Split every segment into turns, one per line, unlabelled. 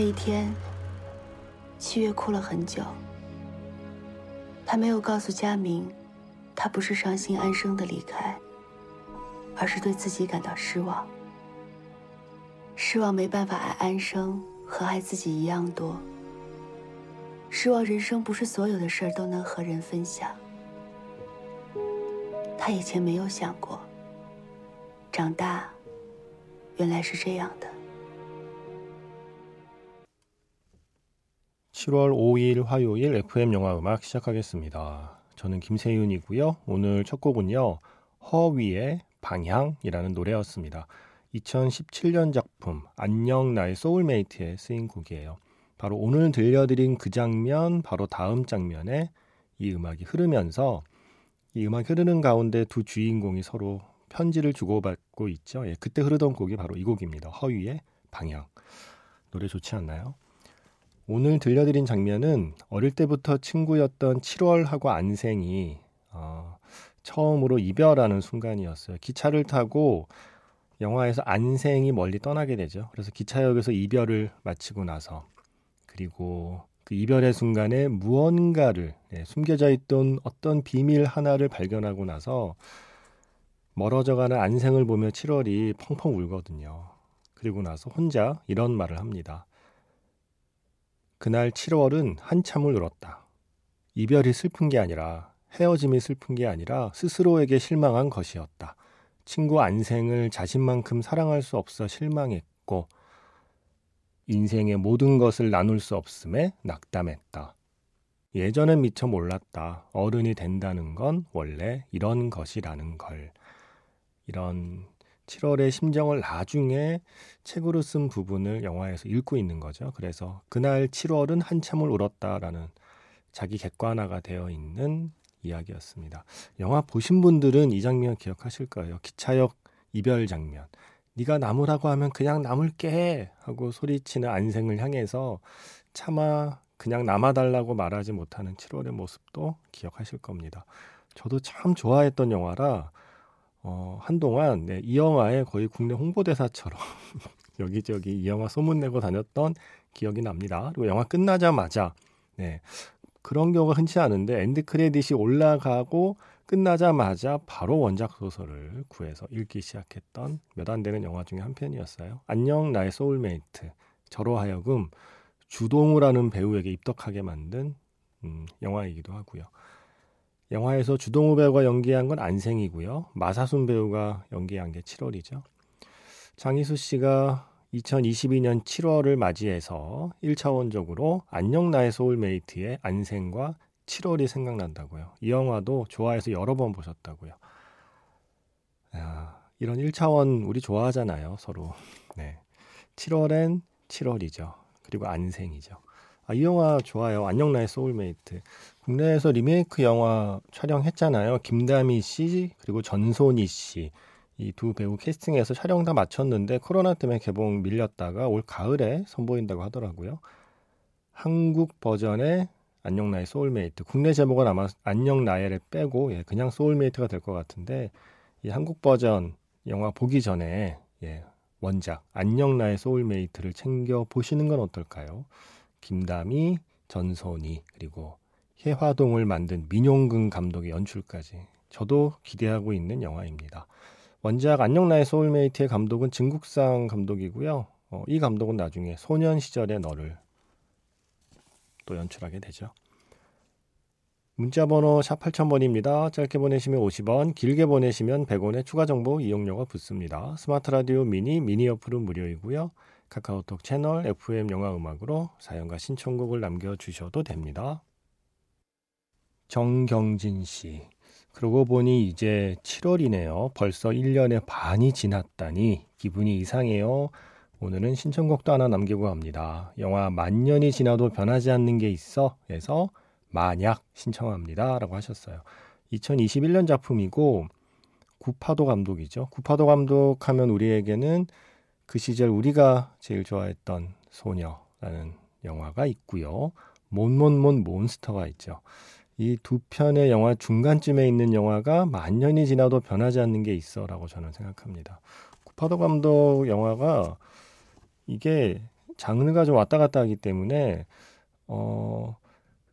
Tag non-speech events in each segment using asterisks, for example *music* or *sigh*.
那一天，七月哭了很久。他没有告诉佳明，他不是伤心安生的离开，而是对自己感到失望。失望没办法爱安生和爱自己一样多。失望人生不是所有的事儿都能和人分享。他以前没有想过，长大原来是这样的。
7월 5일 화요일 FM 영화 음악 시작하겠습니다. 저는 김세윤이고요. 오늘 첫 곡은요. 허위의 방향이라는 노래였습니다. 2017년 작품 안녕 나의 소울메이트에 쓰인 곡이에요. 바로 오늘 들려드린 그 장면 바로 다음 장면에 이 음악이 흐르면서 이 음악 흐르는 가운데 두 주인공이 서로 편지를 주고받고 있죠. 예, 그때 흐르던 곡이 바로 이 곡입니다. 허위의 방향. 노래 좋지 않나요? 오늘 들려드린 장면은 어릴 때부터 친구였던 7월하고 안생이 어, 처음으로 이별하는 순간이었어요. 기차를 타고 영화에서 안생이 멀리 떠나게 되죠. 그래서 기차역에서 이별을 마치고 나서 그리고 그 이별의 순간에 무언가를 네, 숨겨져 있던 어떤 비밀 하나를 발견하고 나서 멀어져가는 안생을 보며 7월이 펑펑 울거든요. 그리고 나서 혼자 이런 말을 합니다. 그날 7월은 한참을 울었다. 이별이 슬픈 게 아니라 헤어짐이 슬픈 게 아니라 스스로에게 실망한 것이었다. 친구 안생을 자신만큼 사랑할 수 없어 실망했고 인생의 모든 것을 나눌 수 없음에 낙담했다. 예전엔 미처 몰랐다. 어른이 된다는 건 원래 이런 것이라는 걸. 이런 7월의 심정을 나중에 책으로 쓴 부분을 영화에서 읽고 있는 거죠. 그래서 그날 7월은 한참을 울었다라는 자기 객관화가 되어 있는 이야기였습니다. 영화 보신 분들은 이 장면 기억하실 거예요. 기차역 이별 장면. 네가 남으라고 하면 그냥 남을게 하고 소리치는 안생을 향해서 차마 그냥 남아달라고 말하지 못하는 7월의 모습도 기억하실 겁니다. 저도 참 좋아했던 영화라 어, 한동안 네, 이 영화의 거의 국내 홍보대사처럼 *laughs* 여기저기 이 영화 소문내고 다녔던 기억이 납니다. 그리고 영화 끝나자마자 네, 그런 경우가 흔치 않은데 end credit이 올라가고 끝나자마자 바로 원작 소설을 구해서 읽기 시작했던 몇 안 되는 영화 중에 한 편이었어요. 안녕 나의 소울메이트. 저로 하여금 주동우라는 배우에게 입덕하게 만든 음, 영화이기도 하고요. 영화에서 주동우 배우가 연기한 건 안생이고요. 마사순 배우가 연기한 게 7월이죠. 장희수 씨가 2022년 7월을 맞이해서 1차원적으로 안녕 나의 소울메이트의 안생과 7월이 생각난다고요. 이 영화도 좋아해서 여러 번 보셨다고요. 야, 이런 1차원 우리 좋아하잖아요, 서로. 네. 7월엔 7월이죠. 그리고 안생이죠. 아, 이 영화 좋아요. 안녕 나의 소울메이트. 국내에서 리메이크 영화 촬영했잖아요. 김다미 씨 그리고 전소니 씨. 이 두 배우 캐스팅해서 촬영 다 마쳤는데 코로나 때문에 개봉 밀렸다가 올 가을에 선보인다고 하더라고요. 한국 버전의 안녕 나의 소울메이트. 국내 제목은 아마 안녕 나의를 빼고 예, 그냥 soulmate가 될 것 같은데 이 한국 버전 영화 보기 전에 예, 원작 안녕 나의 soulmate를 챙겨 보시는 건 어떨까요? 김다미, 전소니 그리고 혜화동을 만든 민용근 감독의 연출까지 저도 기대하고 있는 영화입니다. 원작 안녕 나의 soulmate의 감독은 증국상 감독이고요. 어, 이 감독은 나중에 소년 시절의 너를 또 연출하게 되죠. 문자 번호 샵 8000번입니다. 짧게 보내시면 50원, 길게 보내시면 100원의 추가 정보 이용료가 붙습니다. 스마트 라디오 미니, 미니 어플은 무료이고요. 카카오톡 채널 FM 영화 음악으로 사연과 신청곡을 남겨주셔도 됩니다. 정경진 씨. 그러고 보니 이제 7월이네요. 벌써 1년의 반이 지났다니 기분이 이상해요. 오늘은 신청곡도 하나 남기고 갑니다. 영화 만년이 지나도 변하지 않는 게 있어. 에서 만약 신청합니다. 라고 하셨어요. 2021년 작품이고 구파도 감독이죠. 구파도 감독 하면 우리에게는 그 시절 우리가 제일 좋아했던 소녀라는 영화가 있고요. 몬몬몬 몬스터가 있죠. 이 두 편의 영화 중간쯤에 있는 영화가 만 년이 지나도 변하지 않는 게 있어라고 저는 생각합니다. 구파도 감독 영화가 이게 장르가 좀 왔다 갔다 하기 때문에 어,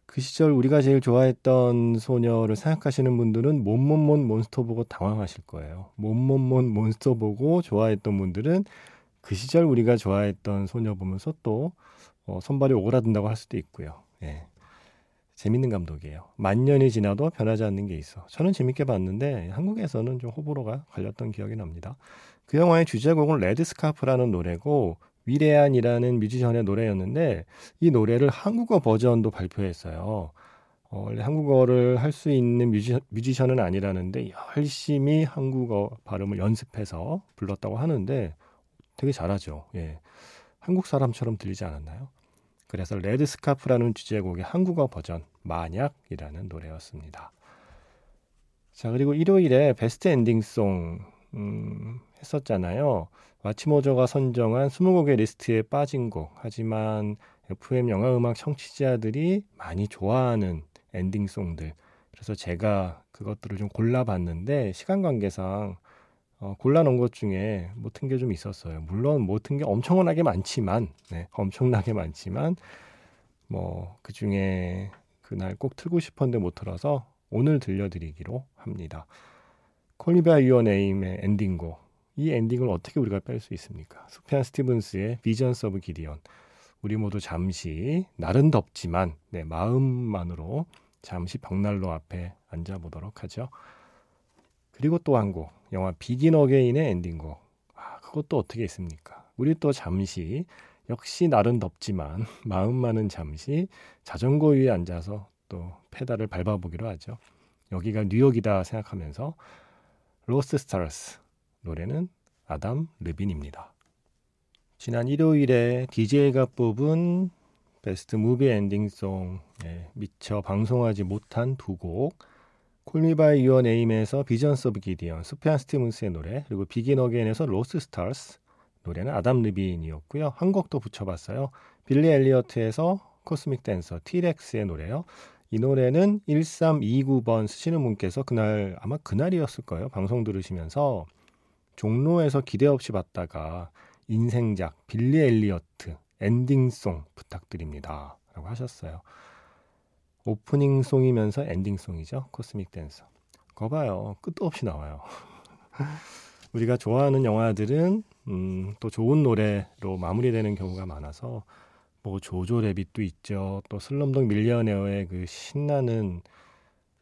그 시절 우리가 제일 좋아했던 소녀를 생각하시는 분들은 몸몸몬 몬스터 보고 당황하실 거예요. 몸몸몬 몬스터 보고 좋아했던 분들은 그 시절 우리가 좋아했던 소녀 보면서 또 어, 손발이 오그라든다고 할 수도 있고요. 예. 재밌는 감독이에요. 만 년이 지나도 변하지 않는 게 있어. 저는 재밌게 봤는데 한국에서는 좀 호불호가 갈렸던 기억이 납니다. 그 영화의 주제곡은 Red Scarf라는 노래고 웨이리안이라는 뮤지션의 노래였는데 이 노래를 한국어 버전도 발표했어요. 어, 원래 한국어를 할 수 있는 뮤지, 뮤지션은 아니라는데 열심히 한국어 발음을 연습해서 불렀다고 하는데 되게 잘하죠. 예. 한국 사람처럼 들리지 않았나요? 그래서 Red Scarf라는 주제곡의 한국어 버전 만약이라는 노래였습니다. 자 그리고 일요일에 베스트 ending song 음, 했었잖아요. 마치모저가 선정한 20곡의 리스트에 빠진 곡. 하지만 FM 영화 음악 청취자들이 많이 좋아하는 ending song들. 그래서 제가 그것들을 좀 골라봤는데 시간 관계상 어, 골라놓은 것 중에 못튼 게 좀 있었어요. 물론 못튼 게 엄청나게 많지만, 네, 엄청나게 많지만, 뭐, 그 중에 그날 꼭 틀고 싶었는데 못 틀어서 오늘 들려드리기로 합니다. 콜리바 유어네임의 엔딩곡. 이 엔딩을 어떻게 우리가 뺄 수 있습니까? 수프얀 스티븐스의 Visions of Gideon. 우리 모두 잠시 날은 덥지만 네, 마음만으로 잠시 벽난로 앞에 앉아 보도록 하죠. 그리고 또 한 곡, 영화 Begin Again의 엔딩곡. 아, 그것도 어떻게 잊습니까? 우리 또 잠시 역시 날은 덥지만 *laughs* 마음만은 잠시 자전거 위에 앉아서 또 페달을 밟아보기로 하죠. 여기가 뉴욕이다 생각하면서 Lost Stars 노래는 아담 르빈입니다. 지난 일요일에 DJ가 뽑은 베스트 movie ending song 예, 미처 방송하지 못한 두 곡 Call Me by Your Name에서 Visions of Gideon 수프얀 스티븐스의 노래 그리고 Begin Again에서 Lost Stars 노래는 아담 르빈이었고요. 한 곡도 붙여봤어요. 빌리 엘리어트에서 Cosmic Dancer T. Rex의 노래요. 이 노래는 1329번 쓰시는 분께서 그날 아마 그날이었을 거예요. 방송 들으시면서 종로에서 기대 없이 봤다가 인생작 빌리 엘리어트 ending song 부탁드립니다. 라고 하셨어요. opening song이면서 ending song이죠. Cosmic Dancer. 거 봐요. 끝도 없이 나와요. *laughs* 우리가 좋아하는 영화들은 음, 또 좋은 노래로 마무리되는 경우가 많아서 뭐 Jojo Rabbit도 있죠. 또 Slumdog Millionaire의 그 신나는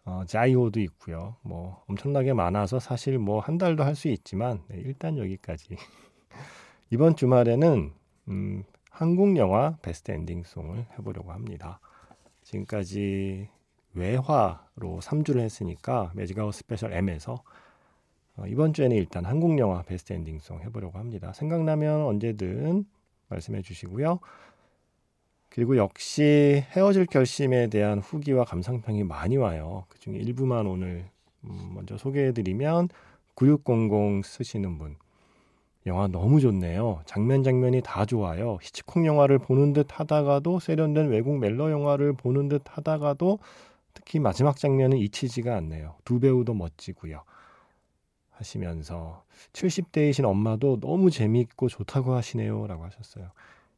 어, Jai Ho도 있고요. 뭐 엄청나게 많아서 사실 뭐 한 달도 할 수 있지만 네, 일단 여기까지. *laughs* 이번 주말에는 음, 한국 영화 베스트 ending song을 해보려고 합니다. 지금까지 외화로 3주를 했으니까 Magic Hour Special M에서 어, 이번 주에는 일단 한국 영화 베스트 ending song 해보려고 합니다. 생각나면 언제든 말씀해 주시고요. 그리고 역시 헤어질 결심에 대한 후기와 감상평이 많이 와요. 그 중에 일부만 오늘 음, 먼저 소개해드리면 9600 쓰시는 분. 영화 너무 좋네요. 장면 장면이 다 좋아요. 히치콕 영화를 보는 듯 하다가도 세련된 외국 멜로 영화를 보는 듯 하다가도 특히 마지막 장면은 잊히지가 않네요. 두 배우도 멋지고요. 하시면서 70대이신 엄마도 너무 재미있고 좋다고 하시네요. 라고 하셨어요.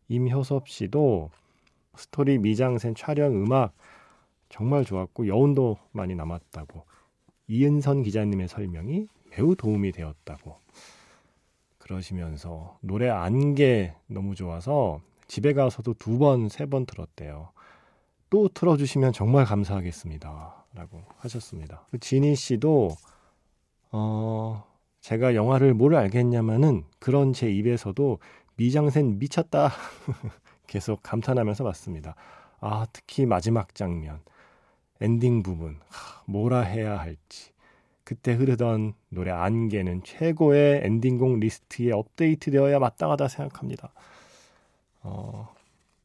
임효섭 씨도 스토리 미장센 촬영 음악 정말 좋았고 여운도 많이 남았다고 이은선 기자님의 설명이 매우 도움이 되었다고 그러시면서 노래 안개 너무 좋아서 집에 가서도 두 번, 세 번 들었대요. 또 틀어주시면 정말 감사하겠습니다. 라고 하셨습니다. 그 지니 씨도, 어, 제가 영화를 뭘 알겠냐마는 그런 제 입에서도 미장센 미쳤다. *laughs* 계속 감탄하면서 봤습니다. 아, 특히 마지막 장면, 엔딩 부분, 하, 뭐라 해야 할지. 그때 흐르던 노래 안개는 최고의 엔딩곡 리스트에 업데이트되어야 마땅하다 생각합니다. 어,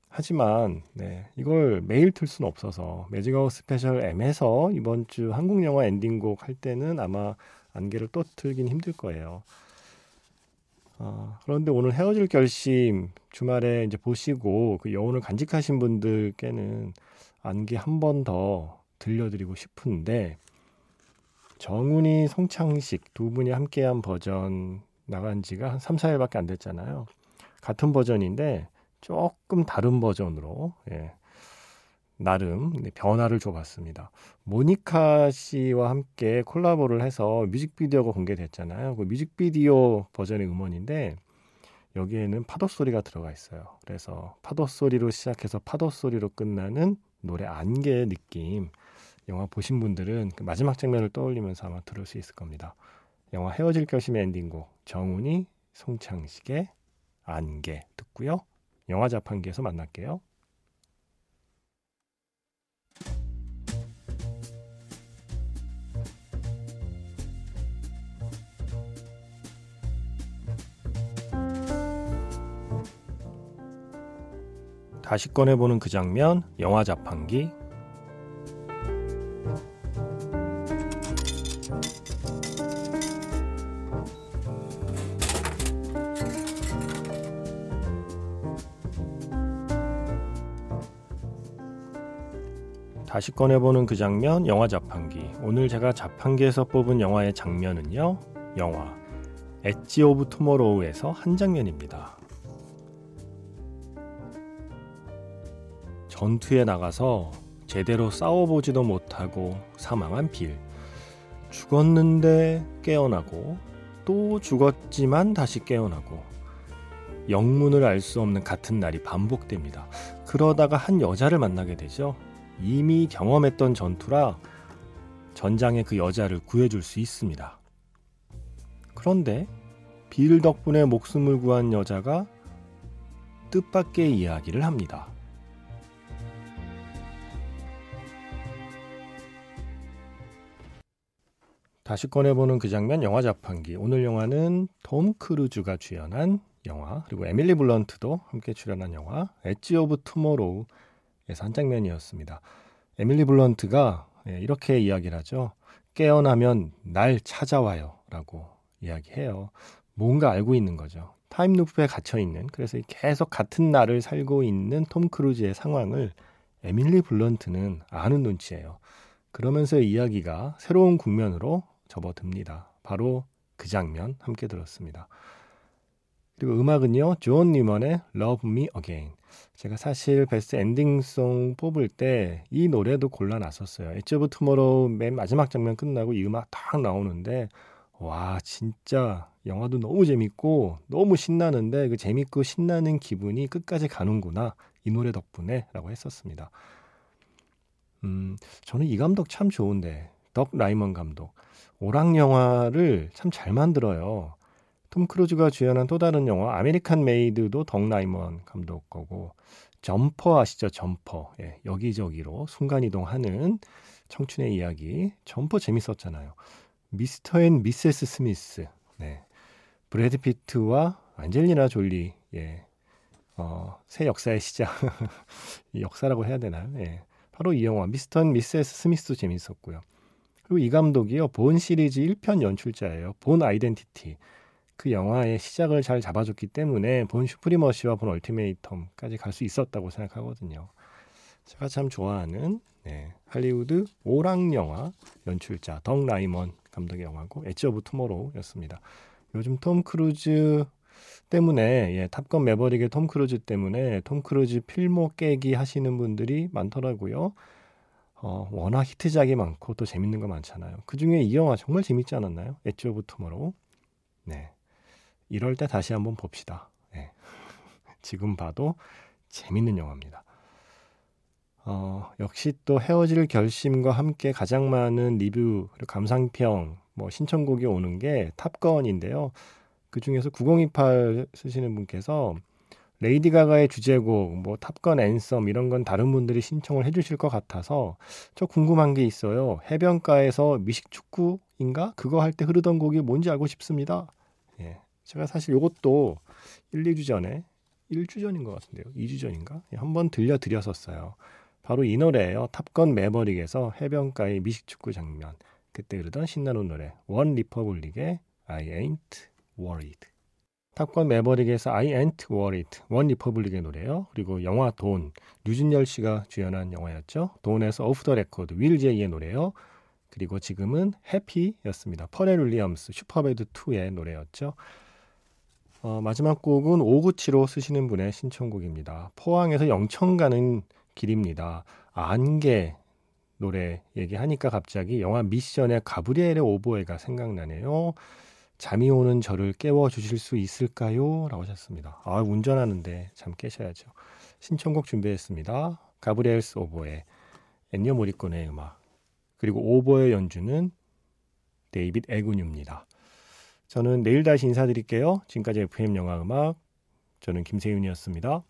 하지만 네, 이걸 매일 틀 수는 없어서 Magic Hour Special M에서 이번 주 한국 영화 엔딩곡 할 때는 아마 안개를 또 틀긴 힘들 거예요. 어, 그런데 오늘 헤어질 결심 주말에 이제 보시고 그 여운을 간직하신 분들께는 안개 한 번 더 들려드리고 싶은데 정훈이 송창식 두 분이 함께한 버전 나간 지가 한 3, 4일밖에 안 됐잖아요. 같은 버전인데 조금 다른 버전으로 예, 나름 변화를 줘봤습니다. 모니카 씨와 함께 콜라보를 해서 뮤직비디오가 공개됐잖아요. 그 뮤직비디오 버전의 음원인데 여기에는 파도 소리가 들어가 있어요. 그래서 파도 소리로 시작해서 파도 소리로 끝나는 노래 안개 느낌. 영화 보신 분들은 그 마지막 장면을 떠올리면서 아마 들을 수 있을 겁니다. 영화 헤어질 결심의 엔딩곡 정훈이 송창식의 안개 듣고요. 영화 자판기에서 만날게요. 다시 꺼내보는 그 장면, 영화 자판기. 다시 꺼내보는 그 장면, 영화 자판기. 오늘 제가 자판기에서 뽑은 영화의 장면은요, 영화 엣지 오브 투모로우에서 한 장면입니다. 전투에 나가서 제대로 싸워보지도 못하고 사망한 빌. 죽었는데 깨어나고 또 죽었지만 다시 깨어나고 영문을 알 수 없는 같은 날이 반복됩니다. 그러다가 한 여자를 만나게 되죠. 이미 경험했던 전투라 전장에 그 여자를 구해줄 수 있습니다. 그런데 빌 덕분에 목숨을 구한 여자가 뜻밖의 이야기를 합니다. 다시 꺼내보는 그 장면 영화 자판기. 오늘 영화는 톰 크루즈가 주연한 영화 그리고 에밀리 블런트도 함께 출연한 영화 엣지 오브 투모로우 에서 한 장면이었습니다. 에밀리 블런트가 예, 이렇게 이야기를 하죠. 깨어나면 날 찾아와요 라고 이야기해요. 뭔가 알고 있는 거죠. 타임루프에 갇혀 있는 그래서 계속 같은 날을 살고 있는 톰 크루즈의 상황을 에밀리 블런트는 아는 눈치예요. 그러면서 이야기가 새로운 국면으로 접어듭니다. 바로 그 장면 함께 들었습니다. 그리고 음악은요, 존 뉴먼의 Love Me Again. 제가 사실 베스트 엔딩송 뽑을 때 이 노래도 골라놨었어요. 엣지 오브 투모로우 맨 마지막 장면 끝나고 이 음악 딱 나오는데 와 진짜 영화도 너무 재밌고 너무 신나는데 그 재밌고 신나는 기분이 끝까지 가는구나 이 노래 덕분에 라고 했었습니다. 음 저는 이 감독 참 좋은데 덕 라이먼 감독 오락 영화를 참 잘 만들어요. 톰 크루즈가 주연한 또 다른 영화 아메리칸 메이드도 덕 라이먼 감독 거고 점퍼 아시죠? 점퍼. 예, 여기저기로 순간 이동하는 청춘의 이야기. 점퍼 재밌었잖아요. 미스터 앤 미세스 스미스. 네. 브래드 피트와 안젤리나 졸리. 예. 어, 새 역사의 시작. *laughs* 역사라고 해야 되나요? 예. 바로 이 영화 미스터 앤 미세스 스미스도 재밌었고요. 그리고 이 감독이요. 본 시리즈 1편 연출자예요. 본 아이덴티티. 그 영화의 시작을 잘 잡아줬기 때문에 본 슈프리머시와 본 얼티메이텀까지 갈 수 있었다고 생각하거든요. 제가 참 좋아하는 네, 할리우드 오락 영화 연출자 덕 라이먼 감독의 영화고 엣지 오브 투모로우였습니다. 요즘 톰 크루즈 때문에 예, 탑건 매버릭의 톰 크루즈 때문에 톰 크루즈 필모 깨기 하시는 분들이 많더라고요. 어, 워낙 히트작이 많고 또 재밌는 거 많잖아요. 그 중에 이 영화 정말 재밌지 않았나요? 엣지 오브 투모로우. 네. 이럴 때 다시 한번 봅시다. 네. *laughs* 지금 봐도 재밌는 영화입니다. 어, 역시 또 헤어질 결심과 함께 가장 많은 리뷰, 그리고 감상평, 뭐 신청곡이 오는 게 탑건인데요. 그 중에서 9028 쓰시는 분께서 레이디 가가의 주제곡, 뭐 탑건 Anthem 이런 건 다른 분들이 신청을 해주실 것 같아서 저 궁금한 게 있어요. 해변가에서 미식 축구인가 그거 할 때 흐르던 곡이 뭔지 알고 싶습니다. 예, 제가 사실 이것도 1, 2주 전에 1주 전인 것 같은데요. 2주 전인가 예, 한번 들려드렸었어요. 바로 이 노래예요. 탑건 매버릭에서 해변가의 미식 축구 장면. 그때 흐르던 신나는 노래 원 리퍼블릭의 I Ain't Worried. 탑건 매버릭에서 I Ain't Worried, 원 리퍼블릭의 노래요. 그리고 영화 돈, 류준열 씨가 주연한 영화였죠. 돈에서 Off the Record, 윌 제이의 노래요. 그리고 지금은 Happy였습니다. 퍼렐 윌리엄스, 슈퍼배드 2의 노래였죠. 어, 마지막 곡은 오구치로 쓰시는 분의 신청곡입니다. 포항에서 영천 가는 길입니다. 안개 노래 얘기하니까 갑자기 영화 미션의 가브리엘의 오보에가 생각나네요. 잠이 오는 저를 깨워 주실 수 있을까요? 라고 하셨습니다. 아, 운전하는데 잠 깨셔야죠. 신청곡 준비했습니다. Gabriel's Oboe 엔니어 모리콘의 음악 그리고 오보의 연주는 데이빗 에군입니다. 저는 내일 다시 인사드릴게요. 지금까지 FM 영화 음악 저는 김세윤이었습니다.